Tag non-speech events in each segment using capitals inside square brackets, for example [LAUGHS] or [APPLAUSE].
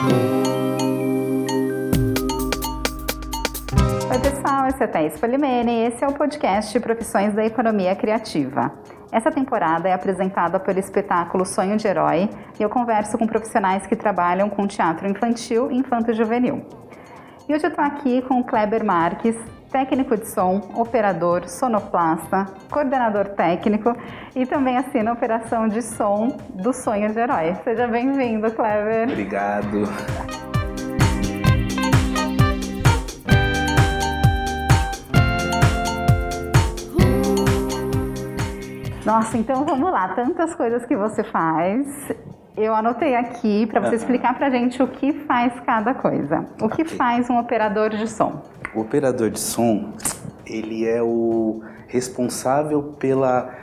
Oi, pessoal, esse é Thaís Polimene e esse é o podcast Profissões da Economia Criativa. Essa temporada é apresentada pelo espetáculo Sonho de Herói e eu converso com profissionais que trabalham com teatro infantil e infanto-juvenil. E hoje eu estou aqui com o Kleber Marques, técnico de som, operador, sonoplasta, coordenador técnico e também assina a operação de som do Sonho de Herói. Seja bem-vindo, Kleber. Obrigado. Nossa, então vamos lá. Tantas coisas que você faz. Eu anotei aqui para você explicar para a gente o que faz cada coisa. O que faz um operador de som? O operador de som, ele é o responsável pela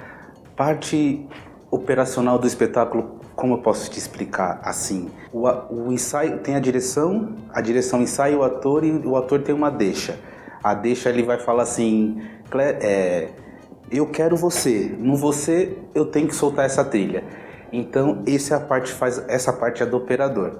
parte operacional do espetáculo. Como eu posso te explicar assim? O, o ensaio tem a direção, a direção ensaia o ator e o ator tem uma deixa. A deixa ele vai falar assim, "Cle- é, eu quero você, no você eu tenho que soltar essa trilha. Então essa é parte faz essa parte é do operador.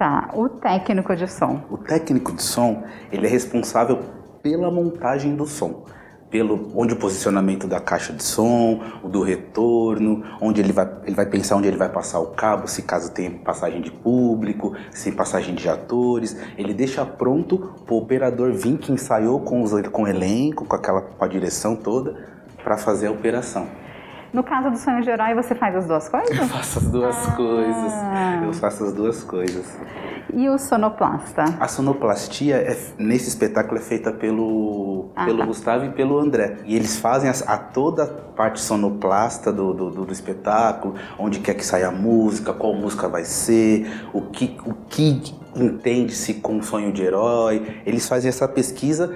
Tá, o técnico de som. O técnico de som, ele é responsável pela montagem do som, pelo onde o posicionamento da caixa de som, o do retorno, onde ele vai, ele vai pensar onde ele vai passar o cabo, se caso tem passagem de público, se passagem de atores, ele deixa pronto para o operador vir que ensaiou com, os, com o elenco, com aquela com a direção toda, para fazer a operação. No caso do sonho de herói, você faz as duas coisas? Eu faço as duas Ah. coisas. Eu faço as duas coisas. E o sonoplasta? A sonoplastia é- nesse espetáculo é feita pelo, Ah, pelo tá. Gustavo e pelo André. E eles fazem a, a toda a parte sonoplasta do, do, do- do espetáculo, onde quer que saia a música, qual música vai ser, o que, o que entende-se com sonho de herói. Eles fazem essa pesquisa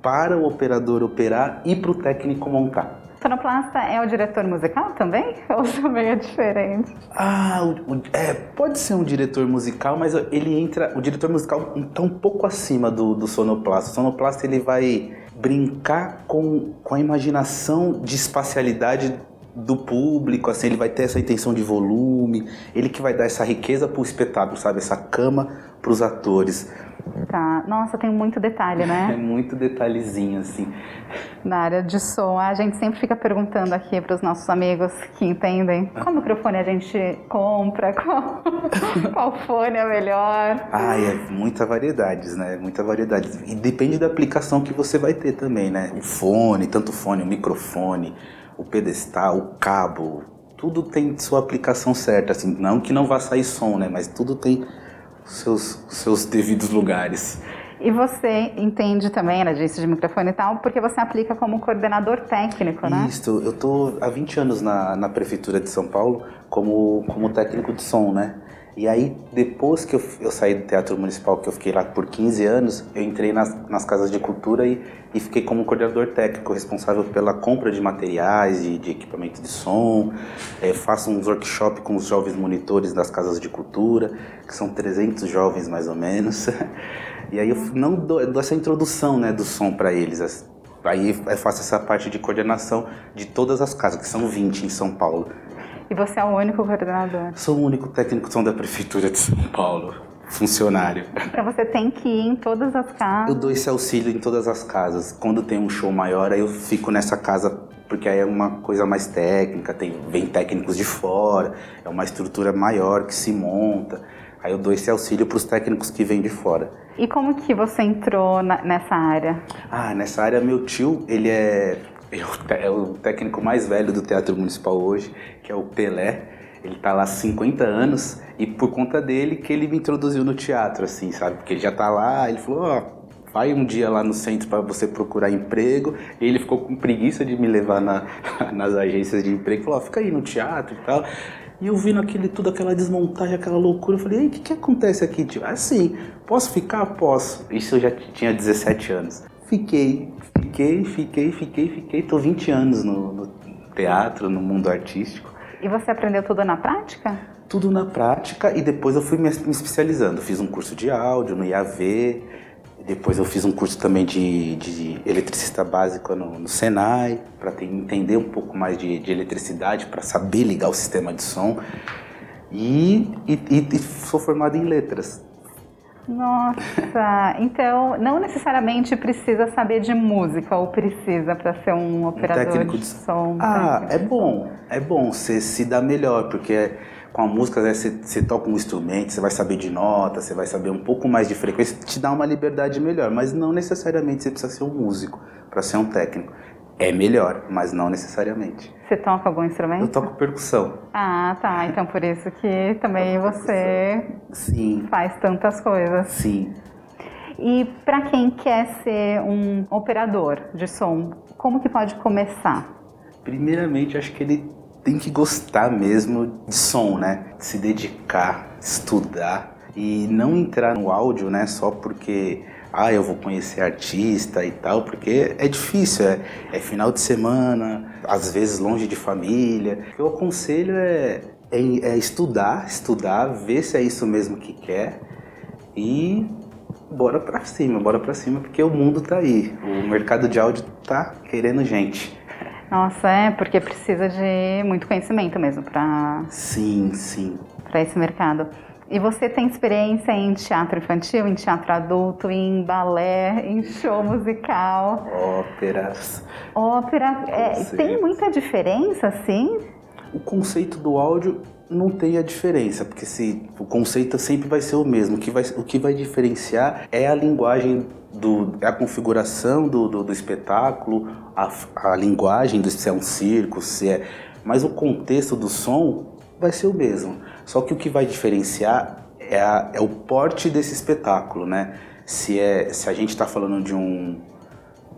para o operador operar e para o técnico montar. Sonoplasta é o diretor musical também? [LAUGHS] Ou também é diferente? Ah, o- o- é, pode ser um diretor musical, mas ele entra. O diretor musical está um pouco acima do, do sonoplasta. O sonoplasta ele vai brincar com, com a imaginação de espacialidade do público, assim, ele vai ter essa intenção de volume, ele que vai dar essa riqueza para o espetáculo, sabe? Essa cama para os atores. Tá. Nossa, tem muito detalhe, É né? muito detalhezinho, assim. Na área de som. A gente sempre fica perguntando aqui para os nossos amigos que entendem qual microfone a gente compra, [LAUGHS] qual, qual fone é melhor. Ah, é muita variedades, né? Muita variedade. E depende da aplicação que você vai ter também, né? O fone, tanto o fone, o microfone, o pedestal, o cabo, tudo tem sua aplicação certa, assim. Não que não vá sair som, né? Mas tudo tem seus, os seus devidos lugares. E você entende também, né, disso de microfone e tal, porque você aplica como coordenador técnico, né? Isso, eu tô há 20 anos na, na prefeitura de São Paulo como, como técnico de som, né? E aí, depois que eu, eu saí do Teatro Municipal, que eu fiquei lá por 15 anos, eu entrei nas, nas casas de cultura e, e fiquei como coordenador técnico, responsável pela compra de materiais e de equipamento de som. Eh, faço uns workshops com os jovens monitores das casas de cultura, que são 300 jovens mais ou menos. [LAUGHS] E aí eu não dou, dou essa introdução né, do som para eles, Aí eu faço essa parte de coordenação de todas as casas, que são 20 em São Paulo. E você é o único coordenador. Sou o único técnico som da Prefeitura de São Paulo, funcionário. Então você tem que ir em todas as Eu casas. dou esse auxílio em todas as casas. Quando tem um show maior, aí eu fico nessa casa, porque aí é uma coisa mais técnica, tem, vem técnicos de fora, é uma estrutura maior que se monta. Aí eu dou esse auxílio para os técnicos que vêm de fora. E como que você entrou na- nessa área? Ah, nessa área meu tio, ele é, é o técnico mais velho do Teatro Municipal hoje, que é o Pelé. Ele tá lá há 50 anos e por conta dele que ele me introduziu no teatro, assim, sabe? Porque ele já tá lá, ele falou, ó, vai um dia lá no centro para você procurar emprego. E ele ficou com preguiça de me levar na- [LAUGHS] nas agências de emprego. Falou, fica aí no teatro e tal. E eu vendo aquele, tudo aquela desmontagem, aquela loucura, eu falei, ei, o que, que acontece aqui, tio? Assim, posso ficar? Posso. Isso eu já tinha 17 anos. Fiquei, fiquei, fiquei, fiquei, fiquei. Tô 20 anos no, no teatro, no mundo artístico. E você aprendeu tudo na prática? Tudo na prática e depois eu fui me me especializando. Fiz um curso de áudio no IAV, depois eu fiz um curso também de, de eletricista básico no, no Senai, para entender um pouco mais de, de eletricidade, para saber ligar o sistema de som. E, e, e, sou formado em letras. Nossa, então não necessariamente precisa saber de música ou precisa para ser um operador um de, de som. Ah, é bom, é bom, você se dá melhor, porque com a música né, você, você toca um instrumento, você vai saber de nota, você vai saber um pouco mais de frequência, te dá uma liberdade melhor, mas não necessariamente você precisa ser um músico para ser um técnico. É melhor, mas não necessariamente. Você toca algum instrumento? Eu toco percussão. Ah, tá. Então por isso que também você Sim. faz tantas coisas. Sim. E para quem quer ser um operador de som, como que pode começar? Primeiramente, acho que ele tem que gostar mesmo de som, né? Se dedicar, estudar e não entrar no áudio, né? Só porque ah, eu vou conhecer artista e tal, porque é difícil, é, é final de semana, às vezes longe de família. O que eu aconselho é, é, é estudar, estudar, ver se é isso mesmo que quer e bora pra cima, bora pra cima, porque o mundo tá aí. O mercado de áudio tá querendo gente. Nossa, é, porque precisa de muito conhecimento mesmo para. Sim, sim. Para esse mercado. E você tem experiência em teatro infantil, em teatro adulto, em balé, em show musical? Óperas. Ópera. É, tem muita diferença, sim? O conceito do áudio não tem a diferença, porque se o conceito sempre vai ser o mesmo. O que vai, o que vai diferenciar é a linguagem do, é a configuração do, do, do espetáculo, a, a linguagem do se é um circo, se é. Mas o contexto do som vai ser o mesmo. Só que o que vai diferenciar é, a, é o porte desse espetáculo, né? Se, é, se a gente está falando de um,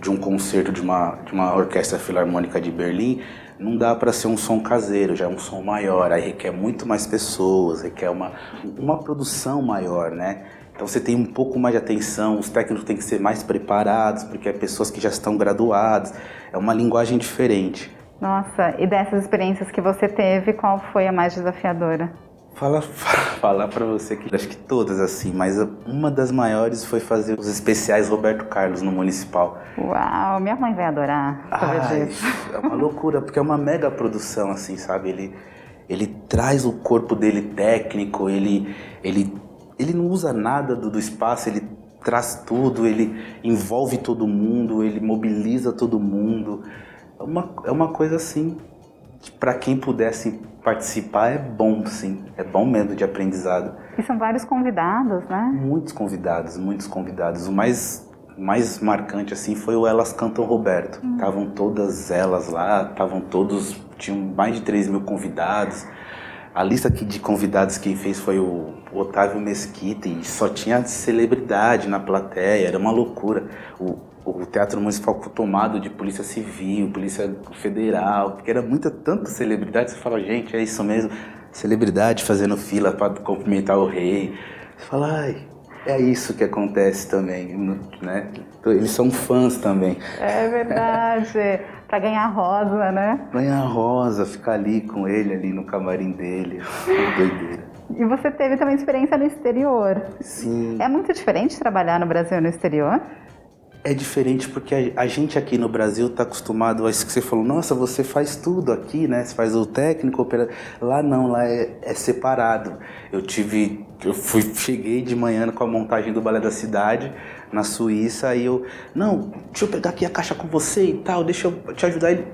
de um concerto de uma, de uma orquestra filarmônica de Berlim, não dá para ser um som caseiro, já é um som maior, aí requer muito mais pessoas, requer uma, uma produção maior, né? Então você tem um pouco mais de atenção, os técnicos têm que ser mais preparados, porque é pessoas que já estão graduadas, é uma linguagem diferente. Nossa, e dessas experiências que você teve, qual foi a mais desafiadora? Fala, [LAUGHS] falar para você que acho que todas assim, mas uma das maiores foi fazer os especiais Roberto Carlos no Municipal. Uau, minha mãe vai adorar. Ai, é uma loucura, porque é uma mega produção assim, sabe? Ele ele traz o corpo dele técnico, ele ele ele não usa nada do, do espaço, ele traz tudo, ele envolve todo mundo, ele mobiliza todo mundo. É uma, é uma coisa assim, para quem pudesse participar é bom, sim. É bom mesmo de aprendizado. E são vários convidados, né? Muitos convidados, muitos convidados. O mais mais marcante assim foi o Elas Cantam Roberto. Estavam hum. todas elas lá, estavam todos, tinham mais de 3 mil convidados. A lista de convidados que fez foi o Otávio Mesquita e só tinha celebridade na plateia, era uma loucura. O, o Teatro Municipal ficou tomado de polícia civil, polícia federal, porque era muita, tanta celebridade, você fala, gente, é isso mesmo, celebridade fazendo fila para cumprimentar o rei. Você fala, ai, é isso que acontece também, né? Eles são fãs também. É verdade. [LAUGHS] para ganhar rosa, né? Ganhar rosa, ficar ali com ele, ali no camarim dele. Doideira. E você teve também experiência no exterior. Sim. É muito diferente trabalhar no Brasil e no exterior? É diferente porque a, gente aqui no Brasil está acostumado a isso que você falou, nossa, você faz tudo aqui, né? Você faz o técnico, opera... lá não, lá é, é, separado. Eu tive, eu fui, [LAUGHS] cheguei de manhã com a montagem do Balé da Cidade na Suíça, aí eu, não, deixa eu pegar aqui a caixa com você e tal, deixa eu te ajudar. Ele,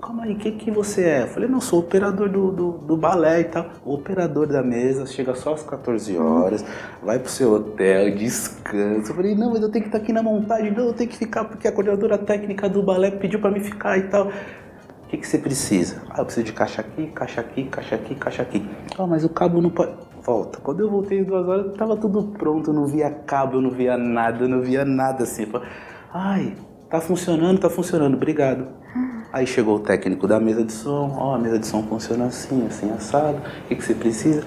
calma aí, o que, que você é? Eu falei, não, sou operador do, do, do, balé e tal. O operador da mesa chega só às 14 horas, vai pro seu hotel, descansa. Eu falei, não, mas eu tenho que estar aqui na montagem, não, eu tenho que ficar porque a coordenadora técnica do balé pediu para me ficar e tal. O que, que você precisa? Ah, eu preciso de caixa aqui, caixa aqui, caixa aqui, caixa aqui. Ah, mas o cabo não pode. Volta. Quando eu voltei duas horas, tava tudo pronto, eu não via cabo, eu não via nada, eu não via nada assim. Ai, tá funcionando, tá funcionando, obrigado. Aí chegou o técnico da mesa de som, ó, oh, a mesa de som funciona assim, assim, assado, o que, que você precisa?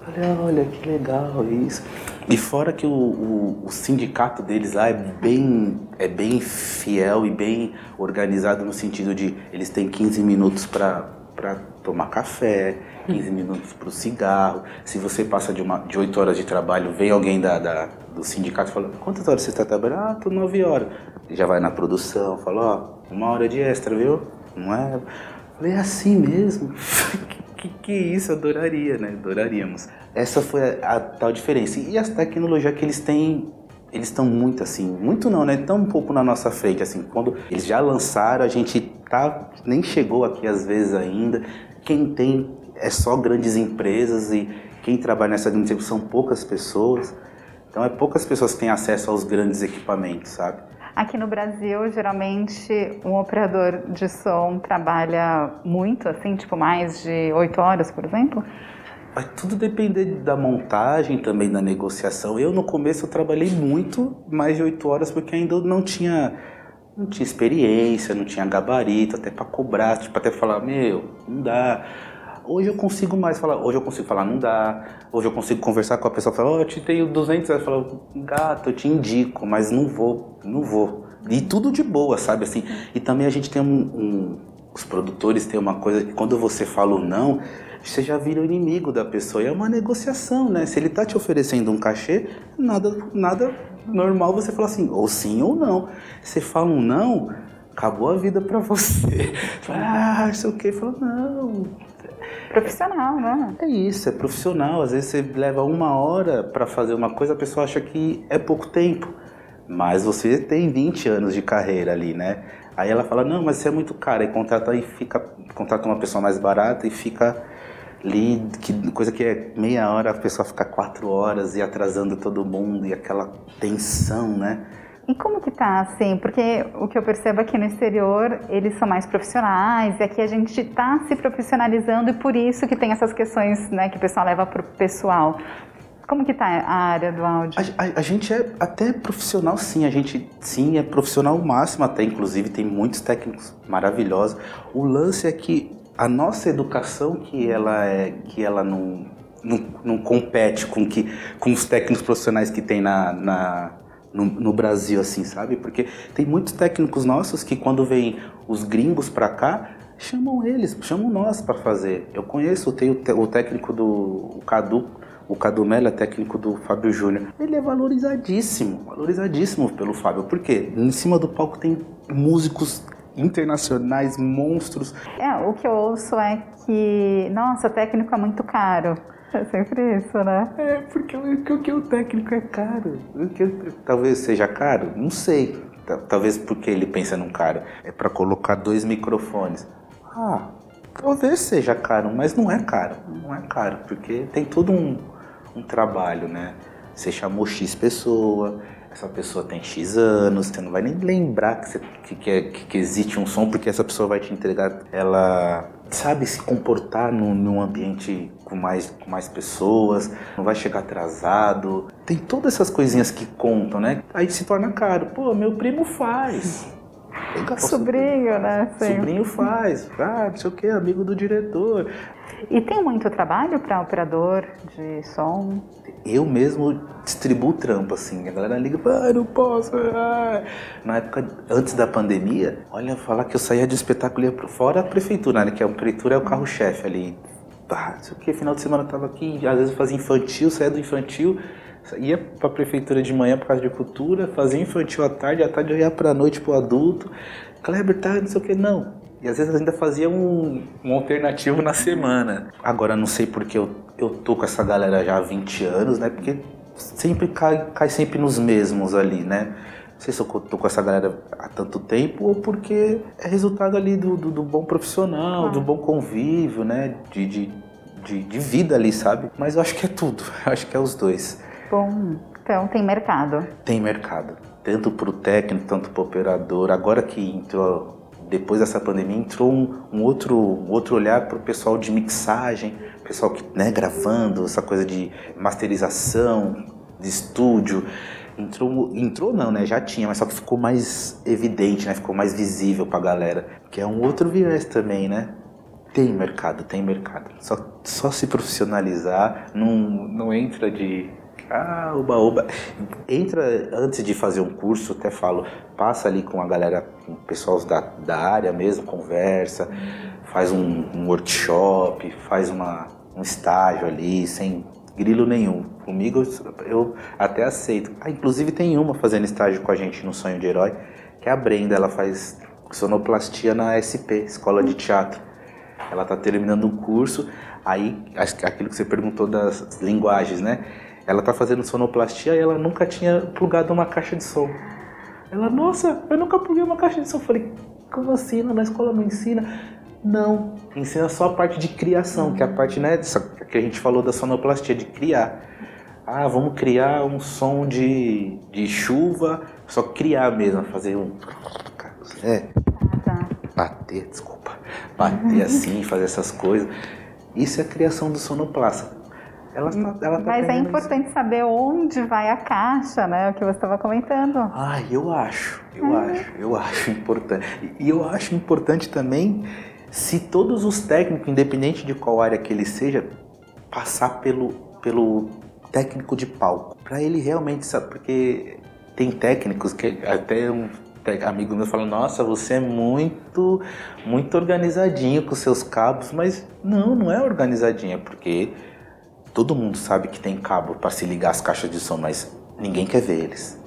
Falei, olha, que legal isso. E fora que o, o, o, sindicato deles lá é bem, é bem fiel e bem organizado no sentido de eles têm 15 minutos para tomar café, 15 minutos para o cigarro. Se você passa de, uma, de 8 horas de trabalho, vem alguém da, da do sindicato falando, quantas horas você está trabalhando? Ah, tô 9 horas. Já vai na produção, fala, ó, uma hora de extra, viu? Não é? Falei, é assim mesmo? [LAUGHS] que que isso? Adoraria, né? Adoraríamos. Essa foi a, a tal diferença. E as tecnologias que eles têm eles estão muito assim, muito não, né? Tão um pouco na nossa frente, assim. Quando eles já lançaram, a gente tá, nem chegou aqui às vezes ainda. Quem tem é só grandes empresas e quem trabalha nessa indústria são poucas pessoas. Então é poucas pessoas que têm acesso aos grandes equipamentos, sabe? Aqui no Brasil, geralmente, um operador de som trabalha muito, assim, tipo mais de oito horas, por exemplo? Vai tudo depender da montagem também, da negociação. Eu, no começo, eu trabalhei muito, mais de oito horas, porque ainda não tinha, não tinha experiência, não tinha gabarito, até para cobrar, tipo, até falar, meu, não dá Hoje eu consigo mais falar, hoje eu consigo falar, não dá. Hoje eu consigo conversar com a pessoa falar, oh, eu te tenho 200 reais. Falar, gato, eu te indico, mas não vou, não vou. E tudo de boa, sabe assim? E também a gente tem um, um os produtores têm uma coisa quando você fala o não, você já vira o inimigo da pessoa. E é uma negociação, né? Se ele tá te oferecendo um cachê, nada, nada normal você falar assim, ou sim ou não. Você fala um não, acabou a vida para você. [LAUGHS] Ah, sei o que. Fala, não, Profissional, né? É isso, é profissional. Às vezes você leva uma hora para fazer uma coisa, a pessoa acha que é pouco tempo. Mas você tem 20 anos de carreira ali, né? Aí ela fala, não, mas isso é muito caro. Aí contrata e fica, contrata uma pessoa mais barata e fica ali, que, coisa que é meia hora, a pessoa fica quatro horas e atrasando todo mundo e aquela tensão, né? E como que tá, assim? Porque o que eu percebo aqui no exterior, eles são mais profissionais, e aqui a gente está se profissionalizando e por isso que tem essas questões, né, que o pessoal leva para o pessoal. Como que tá a área do áudio? A, a, a, gente é até profissional, sim. A gente, sim, é profissional máximo até. Inclusive, tem muitos técnicos maravilhosos. O lance é que a nossa educação, que ela, é, que ela não, não, não compete com, que, com os técnicos profissionais que tem na, na no, no, Brasil, assim, sabe? Porque tem muitos técnicos nossos que quando vêm os gringos para cá, chamam eles, chamam nós para fazer. Eu conheço, tenho o técnico do o Cadu, o Cadu Mello é técnico do Fábio Júnior. Ele é valorizadíssimo, valorizadíssimo pelo Fábio. Por quê? Em cima do palco tem músicos internacionais, monstros. É, o que eu ouço é que, nossa, técnico é muito caro. É sempre isso, né? É, porque o que o técnico é caro. Que, talvez seja caro, não sei. Talvez porque ele pensa num caro. É para colocar dois microfones. Ah, talvez seja caro, mas não é caro. Não é caro, porque tem todo um, um trabalho, né? Você chamou X pessoa, essa pessoa tem X anos, você não vai nem lembrar que, você, que, que, que, existe um som, porque essa pessoa vai te entregar, ela sabe se comportar num, num ambiente com mais, com mais pessoas, não vai chegar atrasado. Tem todas essas coisinhas que contam, né? Aí se torna caro. Pô, meu primo faz. Sobrinho, né? Sim. Sobrinho faz. Ah, não sei o que, amigo do diretor. E tem muito trabalho para operador de som? Eu mesmo distribuo trampo, assim. A galera liga, ah, não posso. Ah. Na época, antes da pandemia, olha, falar que eu saía de espetáculo ia fora a prefeitura, né? Que a prefeitura é o carro-chefe ali. Ah, não sei o que, final de semana eu tava aqui, às vezes eu fazia infantil, saía do infantil, ia para a prefeitura de manhã por causa de cultura, fazia infantil à tarde, à tarde eu ia para a noite pro adulto. Kleber, tá, não sei o que, não. E às vezes ainda fazia um, um alternativo na semana. Agora não sei porque eu, eu tô com essa galera já há 20 anos, né? Porque sempre cai, cai sempre nos mesmos ali, né? Não sei se eu tô com essa galera há tanto tempo ou porque é resultado ali do, do, do bom profissional, ah. do bom convívio, né? De, de, de, de, vida ali, sabe? Mas eu acho que é tudo. [LAUGHS] Eu acho que é os dois. Bom, então tem mercado. Tem mercado. Tanto para o técnico, tanto para o operador. Agora que entrou depois dessa pandemia entrou um, um outro, um outro olhar para o pessoal de mixagem, pessoal que né, gravando, essa coisa de masterização, de estúdio. Entrou, entrou não, né? Já tinha, mas só que ficou mais evidente, né? Ficou mais visível para a galera. Que é um outro viés também, né? Tem mercado, tem mercado. Só, só se profissionalizar, não, não entra de ah, oba, oba. Entra antes de fazer um curso, até falo, passa ali com a galera, com o pessoal da, da área mesmo, conversa, faz um, um workshop, faz uma, um estágio ali, sem grilo nenhum. Comigo eu, até aceito. Ah, inclusive tem uma fazendo estágio com a gente no Sonho de Herói, que é a Brenda, ela faz sonoplastia na SP, Escola de Teatro. Ela está terminando um curso, Aí, aquilo que você perguntou das linguagens, né? Ela tá fazendo sonoplastia e ela nunca tinha plugado uma caixa de som. Ela, nossa, eu nunca pluguei uma caixa de som. Eu falei, como assim? Na escola não ensina? Não, ensina só a parte de criação, que é a parte né, que a gente falou da sonoplastia, de criar. Ah, vamos criar um som de, de chuva, só criar mesmo, fazer um. É. Bater, desculpa. Bater assim, fazer essas coisas. Isso é a criação do sonoplasta. Ela tá, ela tá Mas é importante isso. saber onde vai a caixa, né? O que você estava comentando. Ah, eu acho, eu uhum. acho, eu acho importante. E eu acho importante também se todos os técnicos, independente de qual área que ele seja, passar pelo, pelo técnico de palco. Para ele realmente saber, porque tem técnicos que até um amigo meu falou: Nossa, você é muito, muito organizadinho com seus cabos, mas não, não é organizadinha, porque todo mundo sabe que tem cabo para se ligar às caixas de som, mas ninguém quer ver eles.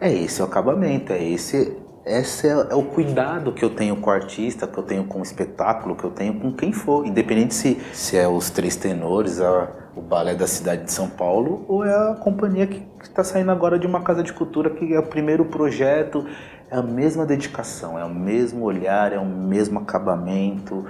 É esse o acabamento, é esse esse é, é, o cuidado que eu tenho com o artista, que eu tenho com o espetáculo, que eu tenho com quem for, independente se, se é os Três Tenores, a, o Balé da cidade de São Paulo, ou é a companhia que está saindo agora de uma casa de cultura, que é o primeiro projeto, é a mesma dedicação, é o mesmo olhar, é o mesmo acabamento,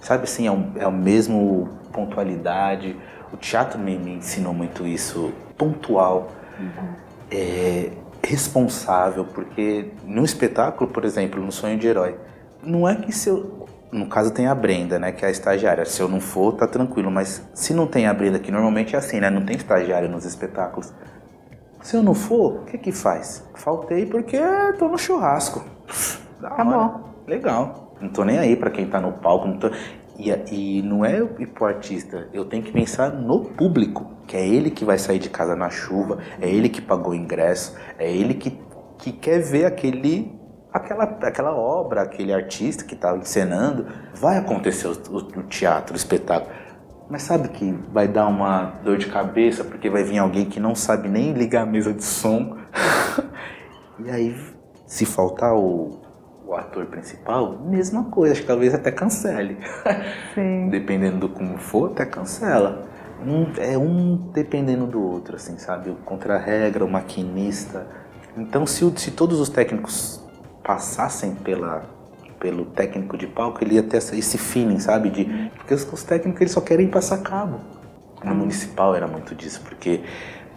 sabe assim, é, o, é o mesmo pontualidade. O teatro me, me ensinou muito isso, pontual. Uhum. É, responsável, porque no espetáculo, por exemplo, no Sonho de Herói, não é que se eu. No caso tem a Brenda, né, que é a estagiária. Se eu não for, tá tranquilo. Mas se não tem a Brenda, que normalmente é assim, né? Não tem estagiário nos espetáculos. Se eu não for, o que que faz? Faltei porque tô no churrasco. Da Acabou. Hora. Legal. Não tô nem aí para quem tá no palco. Não tô... E, e não é pro artista, eu tenho que pensar no público, que é ele que vai sair de casa na chuva, é ele que pagou o ingresso, é ele que, que quer ver aquele aquela, aquela obra, aquele artista que está encenando, vai acontecer o, o, o, teatro, o espetáculo. Mas sabe que vai dar uma dor de cabeça porque vai vir alguém que não sabe nem ligar a mesa de som. [LAUGHS] e aí, se faltar o, o ator principal, mesma coisa, acho que talvez até cancele. Sim. [LAUGHS] Dependendo do como for, até cancela. Um, é um dependendo do outro, assim, sabe? O contra-regra, o maquinista. Então, se, se todos os técnicos passassem pela, pelo técnico de palco, ele ia ter esse feeling, sabe? De, porque os, os técnicos eles só querem passar cabo. No municipal era muito disso, porque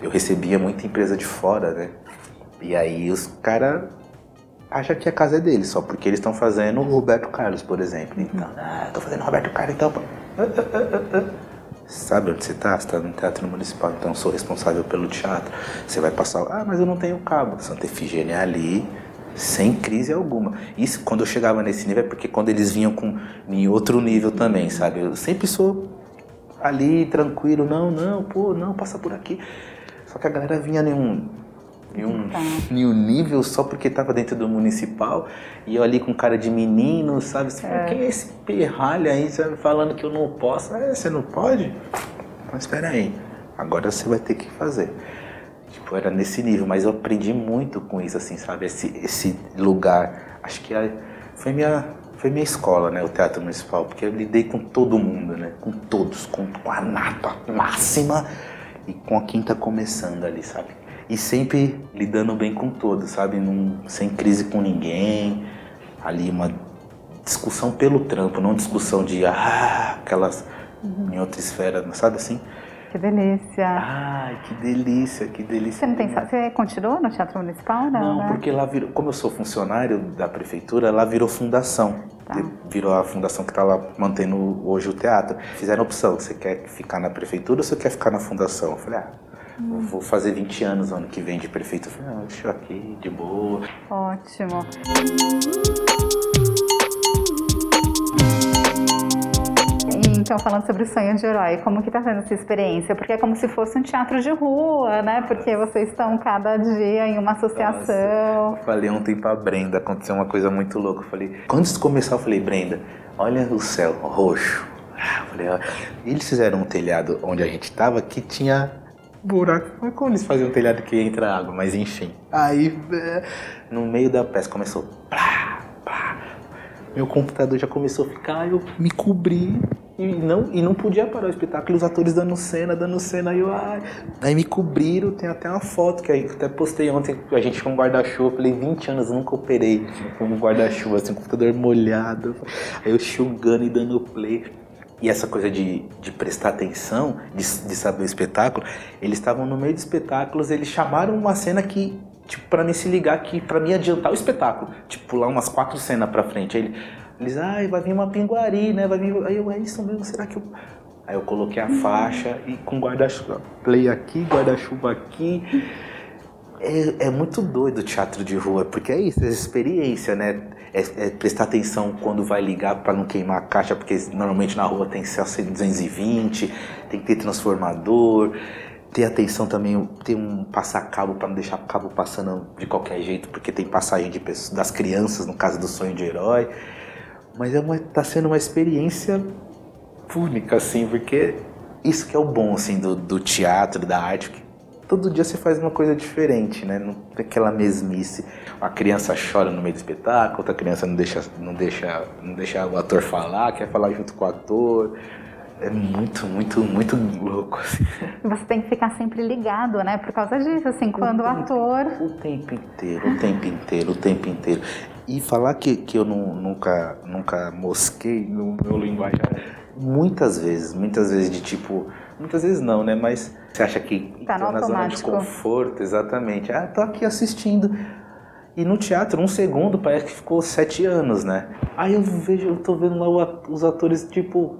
eu recebia muita empresa de fora, né? E aí os caras acha que a casa é deles, só porque eles estão fazendo o Roberto Carlos, por exemplo. Uhum. Então, ah, tô fazendo Roberto Carlos, então. Sabe onde você está? Você está no Teatro Municipal, então sou responsável pelo teatro. Você vai passar, ah, mas eu não tenho cabo. Santa Efigênia é ali, sem crise alguma. Isso, quando eu chegava nesse nível, é porque quando eles vinham com, em outro nível também, sabe? Eu sempre sou ali, tranquilo, não, não, pô, não, passa por aqui. Só que a galera vinha em um em um, tá. [LAUGHS] em um nível só porque estava dentro do municipal e eu ali com cara de menino, sabe? Você é. quem é esse perralho aí sabe, falando que eu não posso? É, você não pode? Mas espera aí, agora você vai ter que fazer. Tipo, era nesse nível, mas eu aprendi muito com isso, assim, sabe? Esse, esse lugar, acho que foi minha, foi minha escola, né? O Teatro Municipal, porque eu lidei com todo mundo, né? Com todos, com a nata máxima e com a quinta começando ali, sabe? E sempre lidando bem com todos, sabe? Num, sem crise com ninguém. Ali uma discussão pelo trampo, não discussão de ah, aquelas uhum. em outra esfera, sabe assim? Que delícia. Ai, que delícia, que delícia. Você não tem, você continuou no Teatro Municipal, não? Não, né? porque lá virou, como eu sou funcionário da prefeitura, lá virou fundação. Tá. Virou a fundação que está lá mantendo hoje o teatro. Fizeram opção, você quer ficar na prefeitura ou você quer ficar na fundação? Eu falei, ah, Hum. Vou fazer 20 anos ano que vem de prefeito. Eu falei, ah, deixa eu aqui, de boa. Ótimo. Então, falando sobre o sonho de herói, como que tá sendo essa experiência? Porque é como se fosse um teatro de rua, né? Porque vocês estão cada dia em uma associação. Nossa, eu falei ontem pra Brenda, aconteceu uma coisa muito louca. Eu falei, antes de começar, eu falei, Brenda, olha o céu roxo. Eu falei, ó, eles fizeram um telhado onde a gente tava que tinha buraco. Como eles faziam um telhado que entra água? Mas enfim. Aí, é, no meio da peça começou. Plá, plá. Meu computador já começou a ficar, eu me cobri. E não, e não podia parar o espetáculo, os atores dando cena, dando cena, aí eu, ai. Aí me cobriram, tem até uma foto que aí até postei ontem, a gente com um guarda-chuva, falei, 20 anos eu nunca operei com um guarda-chuva, assim, um computador molhado. Aí eu xungando e dando play. E essa coisa de, de prestar atenção, de, de saber o espetáculo, eles estavam no meio de espetáculos, eles chamaram uma cena que, tipo, pra me se ligar aqui, pra me adiantar o espetáculo. Tipo, pular umas quatro cenas pra frente. Aí ele, eles, ai, vai vir uma pinguari, né? Vai vir. Aí eu, é isso mesmo, será que eu. Aí eu coloquei a faixa e com guarda-chuva. Play aqui, guarda-chuva aqui. É, é, muito doido o teatro de rua, porque é isso, é experiência, né? É, é prestar atenção quando vai ligar para não queimar a caixa, porque normalmente na rua tem CLC 220, tem que ter transformador, ter atenção também, ter um passar cabo para não deixar o cabo passando de qualquer jeito, porque tem passagem de pessoas, das crianças, no caso do sonho de herói. Mas é uma, tá sendo uma experiência única, assim, porque isso que é o bom, assim, do, do teatro, da arte, que todo dia você faz uma coisa diferente, né? Não tem aquela mesmice. A criança chora no meio do espetáculo, outra criança não deixa, não deixa, não deixa o ator falar, quer falar junto com o ator. É muito, muito, muito louco. Assim. [LAUGHS] Você tem que ficar sempre ligado, né? Por causa disso, assim, quando o, tempo, o ator. O tempo inteiro, o tempo inteiro, o tempo inteiro. E falar que, que eu não, nunca, nunca mosquei no meu linguagem, muitas vezes, muitas vezes de tipo, muitas vezes não, né? Mas você acha que tá na zona de conforto, exatamente. Ah, tô aqui assistindo. E no teatro, um segundo parece que ficou sete anos, né? Aí eu vejo, eu tô vendo lá os atores, tipo.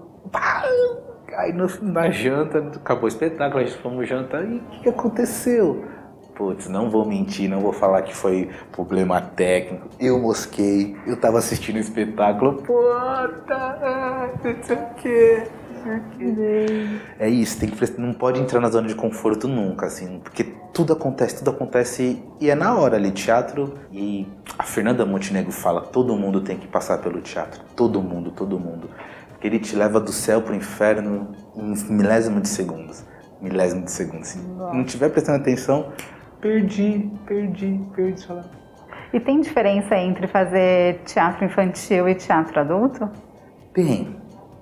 Aí no, na janta, acabou o espetáculo, a gente fomos jantar, e o que, que aconteceu? Putz, não vou mentir, não vou falar que foi problema técnico. Eu mosquei, eu tava assistindo o espetáculo. Puta, não sei o quê. É isso, tem que não pode entrar na zona de conforto nunca, assim, porque tudo acontece, tudo acontece e é na hora ali, teatro. E a Fernanda Montenegro fala: todo mundo tem que passar pelo teatro, todo mundo, todo mundo. Porque ele te leva do céu pro inferno em milésimo de segundos. Milésimo de segundos. Se não tiver prestando atenção, perdi, perdi, perdi. E tem diferença entre fazer teatro infantil e teatro adulto? Tem.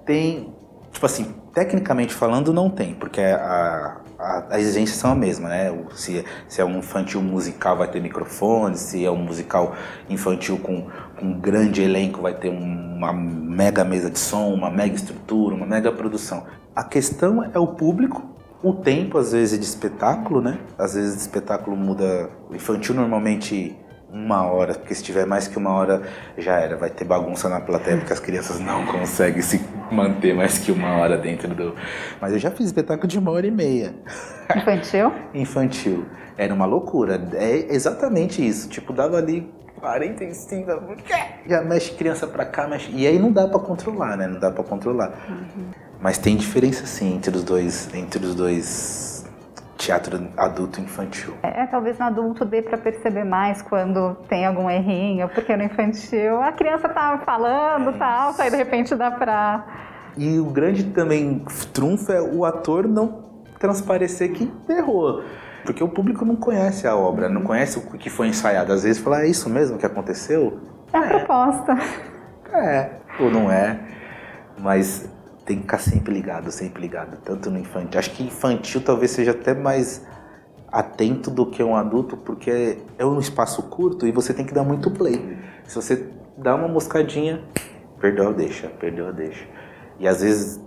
Tem. Tipo assim, tecnicamente falando, não tem, porque a, a, a exigência são a mesma, né? Se, se é um infantil musical, vai ter microfone, se é um musical infantil com, com um grande elenco, vai ter uma mega mesa de som, uma mega estrutura, uma mega produção. A questão é o público o tempo, às vezes, de espetáculo, né? Às vezes o espetáculo muda. O infantil normalmente uma hora, porque se tiver mais que uma hora já era, vai ter bagunça na plateia, porque as crianças não conseguem se manter mais que uma hora dentro do. Mas eu já fiz espetáculo de uma hora e meia. Infantil? [LAUGHS] Infantil. Era uma loucura. É exatamente isso. Tipo, dava ali 45 já mexe criança pra cá, mexe. E aí não dá pra controlar, né? Não dá pra controlar. Uhum. Mas tem diferença sim entre os dois, entre os dois teatro adulto infantil. É, talvez no adulto dê para perceber mais quando tem algum errinho, porque no infantil a criança tá falando, é tal, aí de repente dá para E o grande também trunfo é o ator não transparecer que errou. Porque o público não conhece a obra, não conhece o que foi ensaiado. Às vezes fala, ah, é isso mesmo que aconteceu? É a é. proposta. É, ou não é. Mas tem que ficar sempre ligado, sempre ligado, tanto no infantil. Acho que infantil talvez seja até mais atento do que um adulto, porque é um espaço curto e você tem que dar muito play. Se você dá uma moscadinha, perdeu, deixa, perdeu, deixa. E às vezes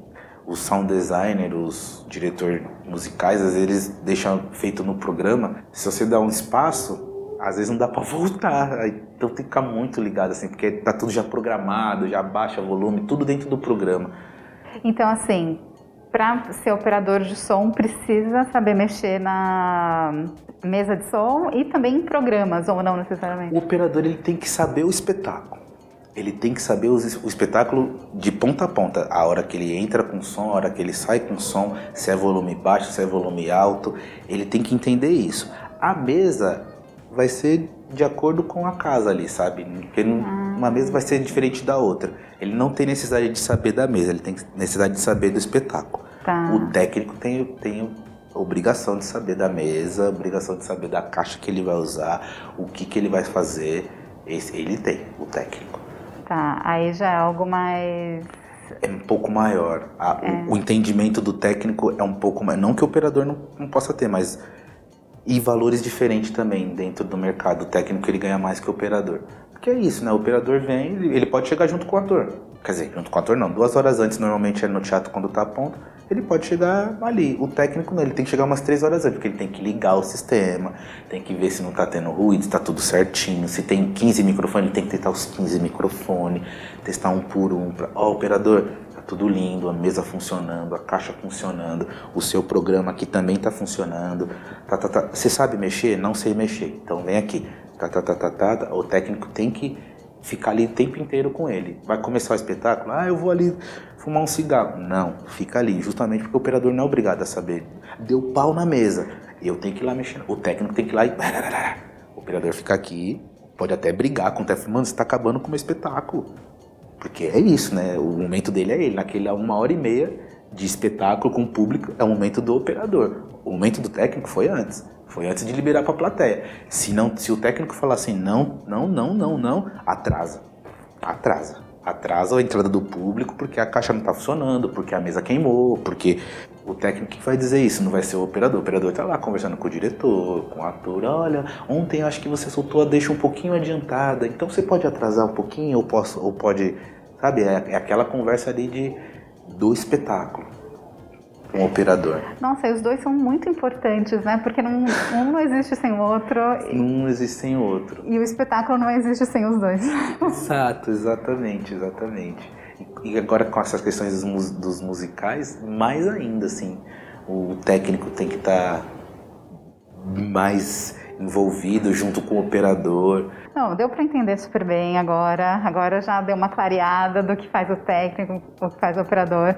os sound designer, os diretores musicais, às vezes eles deixam feito no programa. Se você dá um espaço, às vezes não dá para voltar. Então tem que ficar muito ligado assim, porque tá tudo já programado, já baixa volume, tudo dentro do programa. Então, assim, para ser operador de som, precisa saber mexer na mesa de som e também em programas, ou não necessariamente? O operador ele tem que saber o espetáculo. Ele tem que saber o, espetáculo de ponta a ponta. A hora que ele entra com som, a hora que ele sai com som, se é volume baixo, se é volume alto. Ele tem que entender isso. A mesa vai ser de acordo com a casa ali, sabe? Porque ah. Uma mesa vai ser diferente da outra. Ele não tem necessidade de saber da mesa, ele tem necessidade de saber do espetáculo. Tá. O técnico tem, tem obrigação de saber da mesa, obrigação de saber da caixa que ele vai usar, o que, que ele vai fazer. Esse, ele tem, o técnico. Tá, aí já é algo mais é um pouco maior. A, é. O, o, entendimento do técnico é um pouco maior. Não que o operador não, não possa ter, mas. E valores diferentes também dentro do mercado. O técnico ele ganha mais que o operador. Porque é isso, né? O operador vem, ele pode chegar junto com o ator. Quer dizer, junto com o ator não. Duas horas antes, normalmente é no teatro quando tá a ponta ele pode chegar ali. O técnico não, ele tem que chegar umas três horas antes, porque ele tem que ligar o sistema, tem que ver se não está tendo ruído, se está tudo certinho. Se tem 15 microfones, ele tem que testar os 15 microfones, testar um por um. Ó, oh, operador, tá tudo lindo, a mesa funcionando, a caixa funcionando, o seu programa aqui também está funcionando. Tá, tá, tá. Você sabe mexer? Não sei mexer. Então vem aqui. Tá, tá, tá, tá, tá. O técnico tem que ficar ali o tempo inteiro com ele. Vai começar o espetáculo? Ah, eu vou ali fumar um cigarro. Não, fica ali, justamente porque o operador não é obrigado a saber. Deu pau na mesa, eu tenho que ir lá mexendo. O técnico tem que ir lá e. [LAUGHS] O operador fica aqui, pode até brigar com o técnico. Mano, você está acabando com o meu espetáculo. Porque é isso, né? O momento dele é ele. Naquele uma hora e meia de espetáculo com o público é o momento do operador. O momento do técnico foi antes. Foi antes de liberar para a plateia. Se, não, se o técnico falar assim, não, não, não, não, não, atrasa. Atrasa atrasa a entrada do público porque a caixa não está funcionando, porque a mesa queimou, porque o técnico que vai dizer isso não vai ser o operador. O operador está lá conversando com o diretor, com o ator. Olha, ontem acho que você soltou a deixa um pouquinho adiantada, então você pode atrasar um pouquinho ou, posso, ou pode. Sabe, é, é aquela conversa ali de, do espetáculo um operador. Nossa, e os dois são muito importantes, né? Porque não, um não existe sem o outro. Um existe sem o outro. E o espetáculo não existe sem os dois. Exato, exatamente, exatamente. E agora com essas questões dos, dos musicais, mais ainda, assim, o técnico tem que estar tá mais envolvido junto com o operador. Não, deu para entender super bem agora. Agora já deu uma clareada do que faz o técnico, o que faz o operador.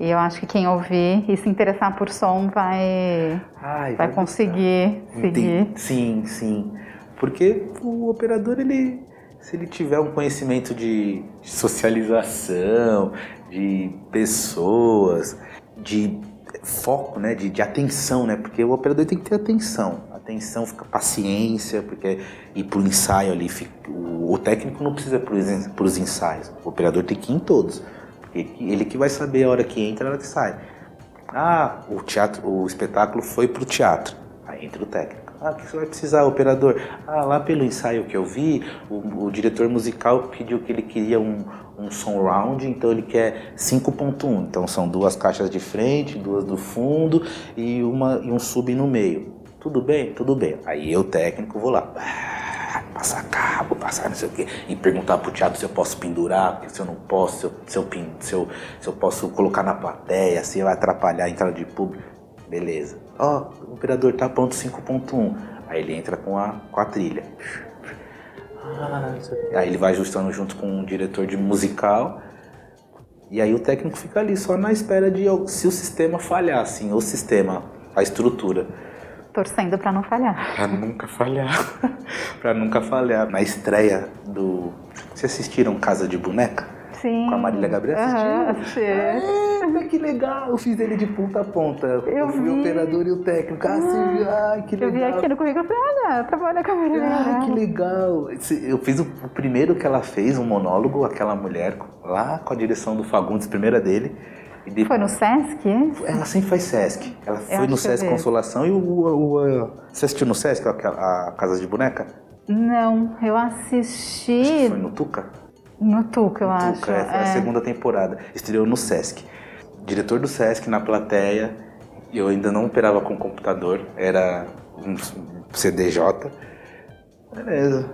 E eu acho que quem ouvir e se interessar por som vai, Ai, vai, vai conseguir seguir. Sim, sim. Porque o operador, ele, se ele tiver um conhecimento de socialização, de pessoas, de foco, né, de, de atenção, né, porque o operador tem que ter atenção, atenção, fica paciência, porque ir para o ensaio ali, o, o técnico não precisa para os ensaios, o operador tem que ir em todos. Ele que vai saber a hora que entra e a hora que sai. Ah, o teatro, o espetáculo foi pro teatro. Aí entra o técnico. Ah, o que você vai precisar, operador? Ah, lá pelo ensaio que eu vi, o, o diretor musical pediu que ele queria um, um som round, então ele quer 5.1. Então são duas caixas de frente, duas do fundo e, uma, e um sub no meio. Tudo bem? Tudo bem. Aí eu, técnico, vou lá passar cabo, passar não sei o quê, e perguntar pro teatro se eu posso pendurar, se eu não posso, se eu, se eu, se eu, se eu posso colocar na plateia, se vai atrapalhar a entrada de público. Beleza. Ó, oh, o operador tá pronto 5.1. Aí ele entra com a, com a trilha. Ah, aí ele vai ajustando junto com o diretor de musical. E aí o técnico fica ali só na espera de se o sistema falhar, assim, o sistema, a estrutura. Torcendo para não falhar. Para nunca falhar. [LAUGHS] para nunca falhar. Na estreia do. Vocês assistiram Casa de Boneca? Sim. Com a Marília Gabriel assistiu? Uhum, ah, que legal! Eu fiz ele de ponta a ponta. Eu, eu fui vi. o operador e o técnico. Ah, sim, ai, que legal. Eu vi aqui no currículo e falei, olha, trabalha com a Marília Ah, que legal. Eu fiz o, o primeiro que ela fez, um monólogo, aquela mulher, lá com a direção do Fagundes, primeira dele. Foi no Sesc? Ela sempre faz Sesc. Ela eu foi no Sesc Consolação e o, o, o, Você assistiu no Sesc a, a Casa de Boneca? Não, eu assisti. foi no Tuca? No Tuca, eu no acho. Tuca, é, foi é. a segunda temporada. Estreou no Sesc. Diretor do Sesc na plateia. Eu ainda não operava com computador, era um CDJ. Beleza.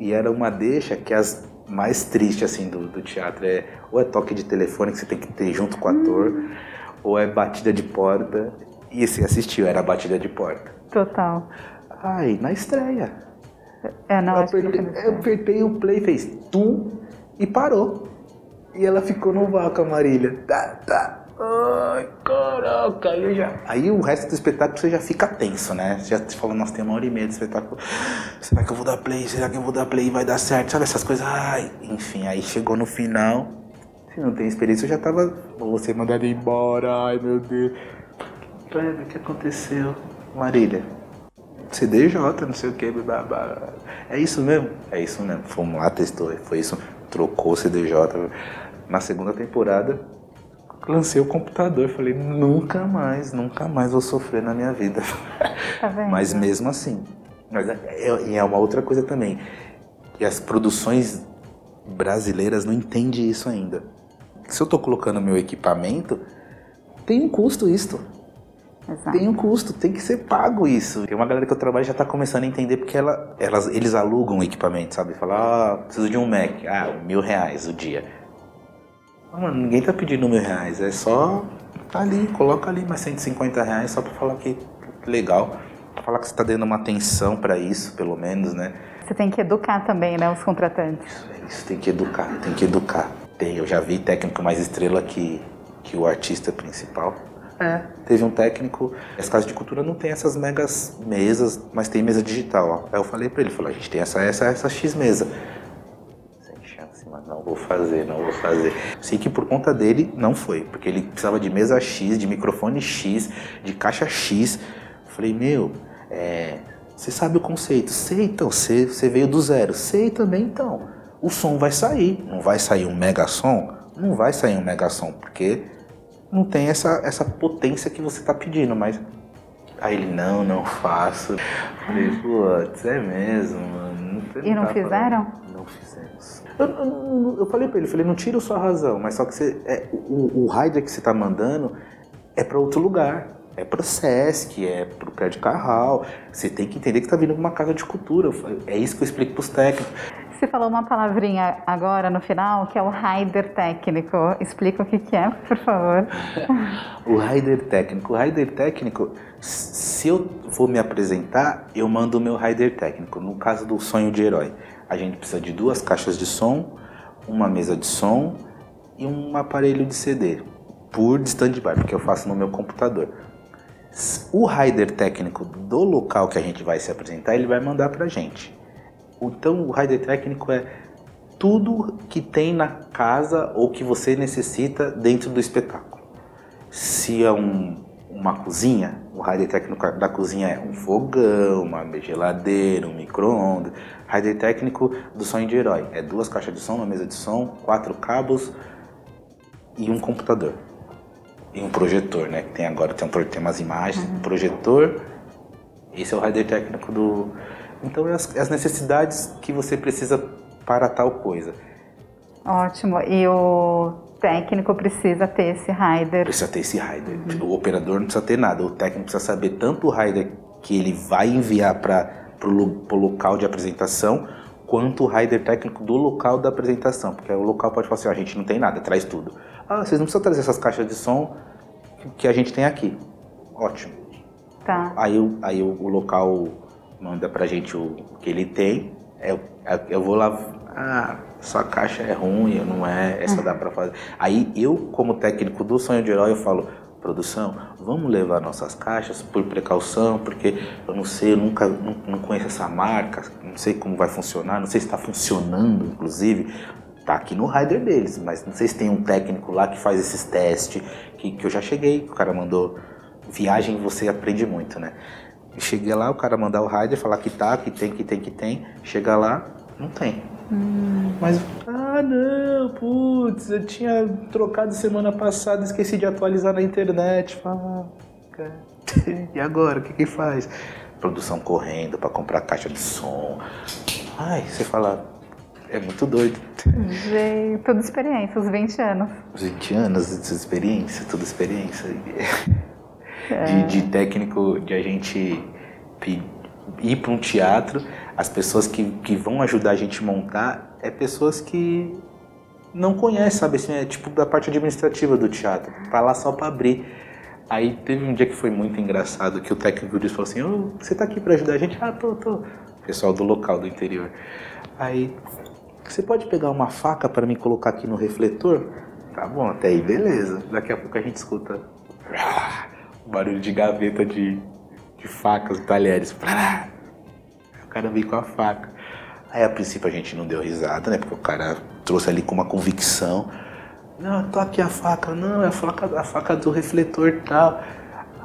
e era uma deixa que as mais triste assim do, do teatro é ou é toque de telefone que você tem que ter junto com o ator, hum. ou é batida de porta. E você assistiu, era batida de porta. Total. Ai, na estreia. É, não, eu, apertei, eu apertei o play, fez tum e parou. E ela ficou no vácuo, a Marília. Tá, tá. Ai, caraca, aí já. Aí o resto do espetáculo você já fica tenso, né? Você já fala, nossa, tem uma hora e meia de espetáculo. Será que eu vou dar play? Será que eu vou dar play vai dar certo? Sabe essas coisas? Ai, enfim, aí chegou no final. Se não tem experiência, eu já tava. Vou ser mandado embora, ai meu Deus. O que aconteceu? Marília, CDJ, não sei o que, blá, É isso mesmo? É isso mesmo. Fomos lá, testou, foi isso. Trocou o CDJ Na segunda temporada, lancei o computador. Falei, nunca mais, nunca mais vou sofrer na minha vida. Tá vendo? Mas mesmo assim. Mas é, é, e é uma outra coisa também. E as produções brasileiras não entendem isso ainda. Se eu estou colocando meu equipamento, tem um custo isso. Exato. Tem um custo, tem que ser pago isso. Tem uma galera que eu trabalho já está começando a entender porque ela, elas, eles alugam o equipamento, sabe? Falar, ah, preciso de um Mac. Ah, mil reais o dia. Mano, ninguém tá pedindo mil reais. É só tá ali, coloca ali mais 150 reais só para falar que legal. Pra falar que você tá dando uma atenção para isso, pelo menos, né? Você tem que educar também, né, os contratantes. Isso, é isso, tem que educar, tem que educar. Tem, eu já vi técnico mais estrela que, que o artista principal. É. Teve um técnico. As casas de cultura não tem essas megas mesas, mas tem mesa digital. Ó. Aí eu falei pra ele, falou, a gente tem essa, essa, essa X mesa. Vou fazer, não vou fazer. Sei que por conta dele não foi, porque ele precisava de mesa X, de microfone X, de caixa X. Falei, meu, é, você sabe o conceito? Sei, então, você, você veio do zero. Sei também, então. O som vai sair. Não vai sair um mega som? Não vai sair um mega som, porque não tem essa, essa potência que você está pedindo, mas. Aí ele, não, não faço. Falei, putz, é mesmo, mano. e não fizeram? Eu, eu, eu, falei pra ele, falei, não tira sua razão, mas só que você, é, o, o rider que você tá mandando é para outro lugar. É pro SESC, é pro prédio Carral. Você tem que entender que tá vindo uma casa de cultura. É isso que eu explico pros técnicos. Você falou uma palavrinha agora no final, que é o rider técnico. Explica o que, que é, por favor. [LAUGHS] o rider técnico. O rider técnico, se eu for me apresentar, eu mando o meu rider técnico. No caso do sonho de herói, a gente precisa de duas caixas de som, uma mesa de som e um aparelho de CD por stand-by, porque eu faço no meu computador. O rider técnico do local que a gente vai se apresentar, ele vai mandar pra gente. Então o rider técnico é tudo que tem na casa ou que você necessita dentro do espetáculo. Se é um, uma cozinha, o rider técnico da cozinha é um fogão, uma geladeira, um micro-ondas. Rider técnico do sonho de herói é duas caixas de som, uma mesa de som, quatro cabos e um computador. E um projetor, né? Tem agora tem, um, tem umas imagens, uhum. um projetor. Esse é o rider técnico do, então, é as, as necessidades que você precisa para tal coisa. Ótimo. E o técnico precisa ter esse rider? Precisa ter esse rider. Uhum. O operador não precisa ter nada. O técnico precisa saber tanto o rider que ele vai enviar para o local de apresentação, quanto o rider técnico do local da apresentação. Porque o local pode falar assim, a gente não tem nada, traz tudo. Ah, vocês não precisam trazer essas caixas de som que a gente tem aqui. Ótimo. Tá. Aí, aí o, o local manda pra gente o, que ele tem. Eu, eu vou lá, ah, sua caixa é ruim, não é, essa dá pra fazer. Aí eu, como técnico do sonho de herói, eu falo, produção, vamos levar nossas caixas por precaução, porque eu não sei, eu nunca não, não conheço essa marca, não sei como vai funcionar, não sei se está funcionando, inclusive. Tá aqui no rider deles, mas não sei se tem um técnico lá que faz esses testes, que, que eu já cheguei, o cara mandou. Viagem você aprende muito, né? Cheguei lá, o cara mandar o rider, falar que tá, que tem, que tem, que tem. Chega lá, não tem. Hum. Mas, ah não, putz, eu tinha trocado semana passada, esqueci de atualizar na internet. Fala, [LAUGHS] e agora, o que que faz? Produção correndo para comprar caixa de som. Ai, você fala, é muito doido. Gente, tudo experiência, os 20 anos. Os 20 anos de experiência, tudo experiência. [LAUGHS] é. de, de, técnico, de a gente ir para um teatro, as pessoas que, que vão ajudar a gente montar é pessoas que não conhecem, sabe? Assim, é tipo da parte administrativa do teatro, para lá só para abrir. Aí teve um dia que foi muito engraçado que o técnico disse falou assim: oh, "Você tá aqui para ajudar a gente?" "Ah, tô, tô." Pessoal do local do interior. Aí, você pode pegar uma faca para me colocar aqui no refletor? Tá bom, até aí beleza. Daqui a pouco a gente escuta barulho de gaveta de, de facas talheres. O cara veio com a faca. Aí a princípio a gente não deu risada, né? Porque o cara trouxe ali com uma convicção. Não, tô aqui a faca. Não, é a faca, a faca do refletor tal.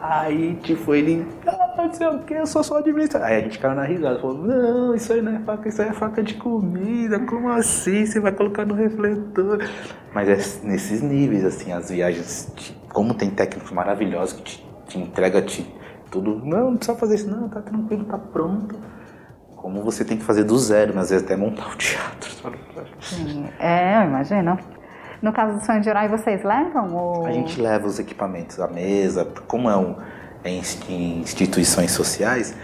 Aí, tipo, ele. Ah, não sei o que, eu sou só administrador. Aí a gente caiu na risada, falou, não, isso aí não é faca, isso aí é faca de comida, como assim? Você vai colocar no refletor. Mas é nesses níveis, assim, as viagens, como tem técnicos maravilhosos que te, te entrega te, tudo, não, não precisa fazer isso, não, tá tranquilo, tá pronto. Como você tem que fazer do zero, né? às vezes até montar o teatro. Sim, é, eu imagino. No caso do Sonho de Herói, vocês levam? Ou... A gente leva os equipamentos, a mesa, como é, um, é em instituições sociais,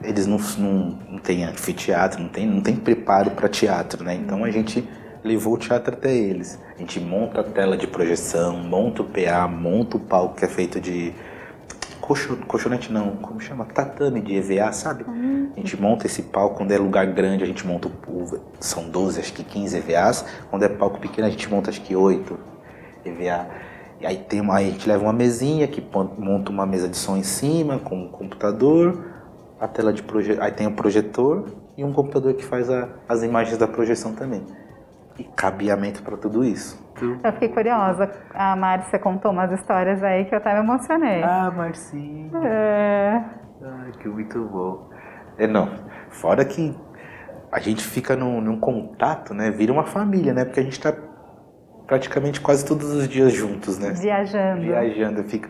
eles não, não, não têm anfiteatro, não tem, não tem preparo para teatro, né? Então a gente levou o teatro até eles. A gente monta a tela de projeção, monta o PA, monta o palco que é feito de colchonete não, como chama? Tatame de EVA, sabe? Uhum. A gente monta esse palco, quando é lugar grande a gente monta, o, são 12, acho que 15 EVAs, quando é palco pequeno a gente monta acho que 8 EVA. E aí, tem uma, aí a gente leva uma mesinha que monta uma mesa de som em cima, com um computador, a tela de projeção, aí tem o um projetor e um computador que faz a, as imagens da projeção também. E cabeamento para tudo isso. Eu fiquei curiosa. A Márcia contou umas histórias aí que eu até me emocionei. Ah, Marcinha. É. Ai, que muito bom. É, não. Fora que a gente fica num, num, contato, né? Vira uma família, né? Porque a gente tá praticamente quase todos os dias juntos, né? Viajando. Viajando. Fica,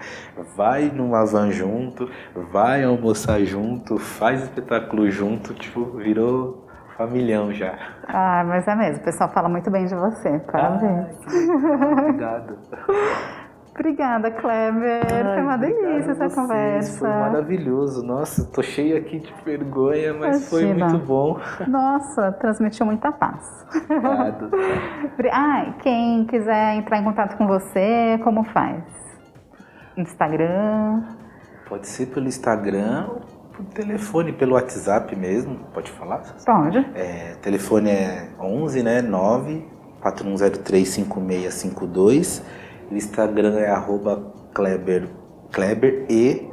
vai numa van junto, vai almoçar junto, faz espetáculo junto, tipo, virou familhão já. Ah, mas é mesmo. O pessoal fala muito bem de você. Parabéns. obrigado. [LAUGHS] Obrigada, Kleber. Ai, foi uma delícia essa conversa. Foi maravilhoso. Nossa, tô cheio aqui de vergonha, mas Imagina. foi muito bom. Nossa, transmitiu muita paz. Obrigado. ah, quem quiser entrar em contato com você, como faz? Instagram? Pode ser pelo Instagram por telefone, pelo WhatsApp mesmo, pode falar? Pode. É, telefone é 11, né, 9 41035652. O Instagram é arroba Kleber, Kleber E,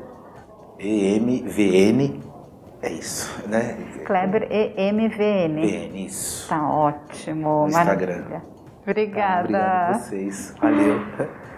EMVN. É isso, né? Kleber EMVN. VN, isso. Tá ótimo, no Instagram. Maravilha. Obrigada. Tá, obrigado a vocês. Valeu. [LAUGHS]